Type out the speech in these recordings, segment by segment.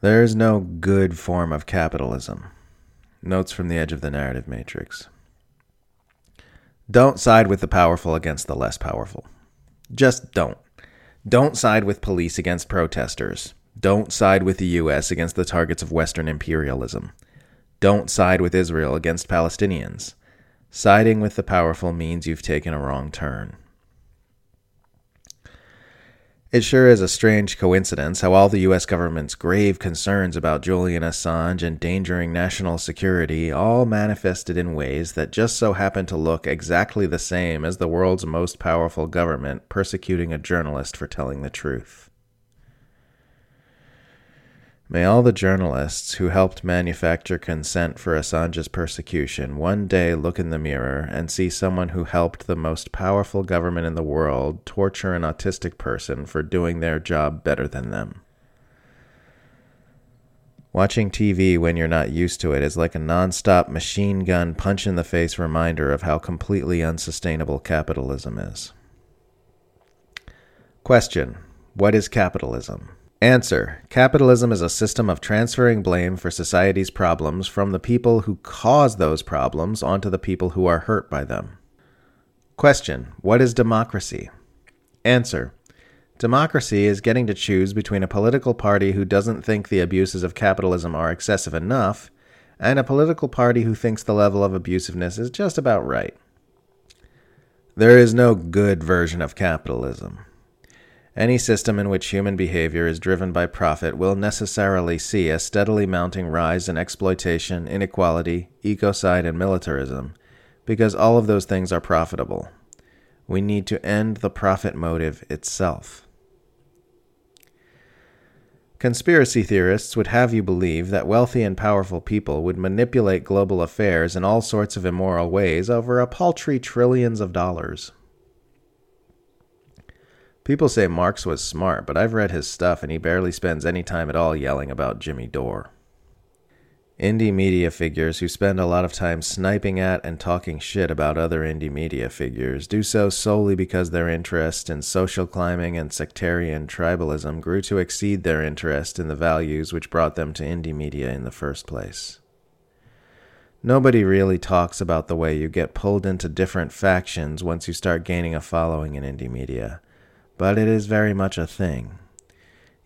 There is no good form of capitalism. Notes from the edge of the narrative matrix. Don't side with the powerful against the less powerful. Just don't. Don't side with police against protesters. Don't side with the U.S. against the targets of Western imperialism. Don't side with Israel against Palestinians. Siding with the powerful means you've taken a wrong turn. It sure is a strange coincidence how all the US government's grave concerns about Julian Assange endangering national security all manifested in ways that just so happen to look exactly the same as the world's most powerful government persecuting a journalist for telling the truth. May all the journalists who helped manufacture consent for Assange's persecution one day look in the mirror and see someone who helped the most powerful government in the world torture an autistic person for doing their job better than them. Watching TV when you're not used to it is like a nonstop machine gun punch in the face reminder of how completely unsustainable capitalism is. Question What is capitalism? Answer Capitalism is a system of transferring blame for society's problems from the people who cause those problems onto the people who are hurt by them. Question What is democracy? Answer Democracy is getting to choose between a political party who doesn't think the abuses of capitalism are excessive enough and a political party who thinks the level of abusiveness is just about right. There is no good version of capitalism. Any system in which human behavior is driven by profit will necessarily see a steadily mounting rise in exploitation, inequality, ecocide, and militarism, because all of those things are profitable. We need to end the profit motive itself. Conspiracy theorists would have you believe that wealthy and powerful people would manipulate global affairs in all sorts of immoral ways over a paltry trillions of dollars. People say Marx was smart, but I've read his stuff and he barely spends any time at all yelling about Jimmy Dore. Indie media figures who spend a lot of time sniping at and talking shit about other indie media figures do so solely because their interest in social climbing and sectarian tribalism grew to exceed their interest in the values which brought them to indie media in the first place. Nobody really talks about the way you get pulled into different factions once you start gaining a following in indie media but it is very much a thing.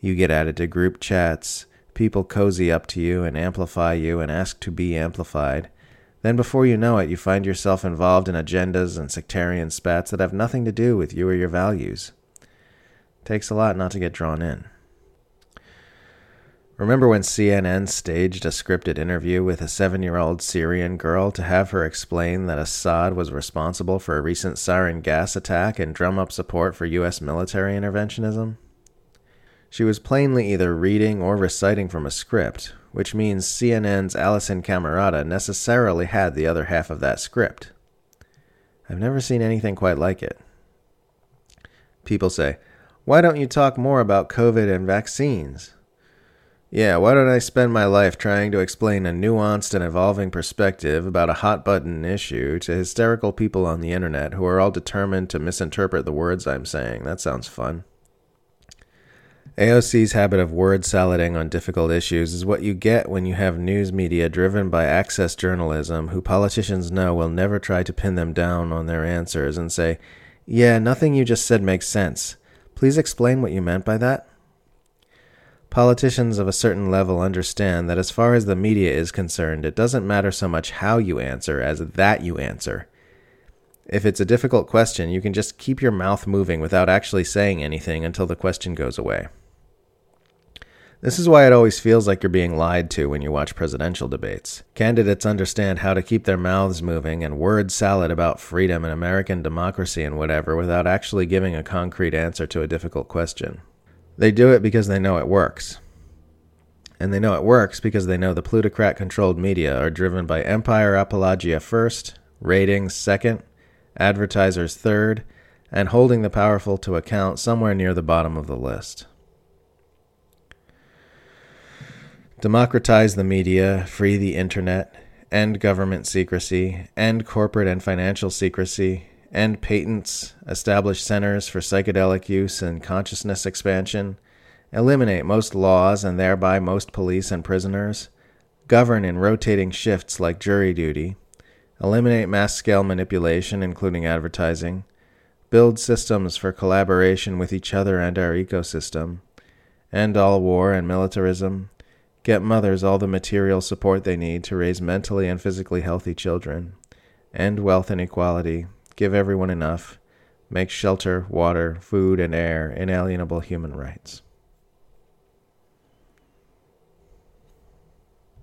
You get added to group chats, people cozy up to you and amplify you and ask to be amplified. Then, before you know it, you find yourself involved in agendas and sectarian spats that have nothing to do with you or your values. Takes a lot not to get drawn in. Remember when CNN staged a scripted interview with a seven year old Syrian girl to have her explain that Assad was responsible for a recent sarin gas attack and drum up support for U.S. military interventionism? She was plainly either reading or reciting from a script, which means CNN's Alisyn Camerota necessarily had the other half of that script. I've never seen anything quite like it. People say, Why don't you talk more about COVID and vaccines? Yeah, why don't I spend my life trying to explain a nuanced and evolving perspective about a hot button issue to hysterical people on the internet who are all determined to misinterpret the words I'm saying? That sounds fun. AOC's habit of word salading on difficult issues is what you get when you have news media driven by access journalism who politicians know will never try to pin them down on their answers and say, Yeah, nothing you just said makes sense. Please explain what you meant by that. Politicians of a certain level understand that as far as the media is concerned, it doesn't matter so much how you answer as that you answer. If it's a difficult question, you can just keep your mouth moving without actually saying anything until the question goes away. This is why it always feels like you're being lied to when you watch presidential debates. Candidates understand how to keep their mouths moving and word salad about freedom and American democracy and whatever without actually giving a concrete answer to a difficult question. They do it because they know it works. And they know it works because they know the plutocrat controlled media are driven by empire apologia first, ratings second, advertisers third, and holding the powerful to account somewhere near the bottom of the list. Democratize the media, free the internet, end government secrecy, end corporate and financial secrecy, end patents, establish centers for psychedelic use and consciousness expansion, eliminate most laws and thereby most police and prisoners, govern in rotating shifts like jury duty, eliminate mass scale manipulation, including advertising, build systems for collaboration with each other and our ecosystem, end all war and militarism, get mothers all the material support they need to raise mentally and physically healthy children, end wealth inequality, give everyone enough, make shelter, water, food, and air inalienable human rights.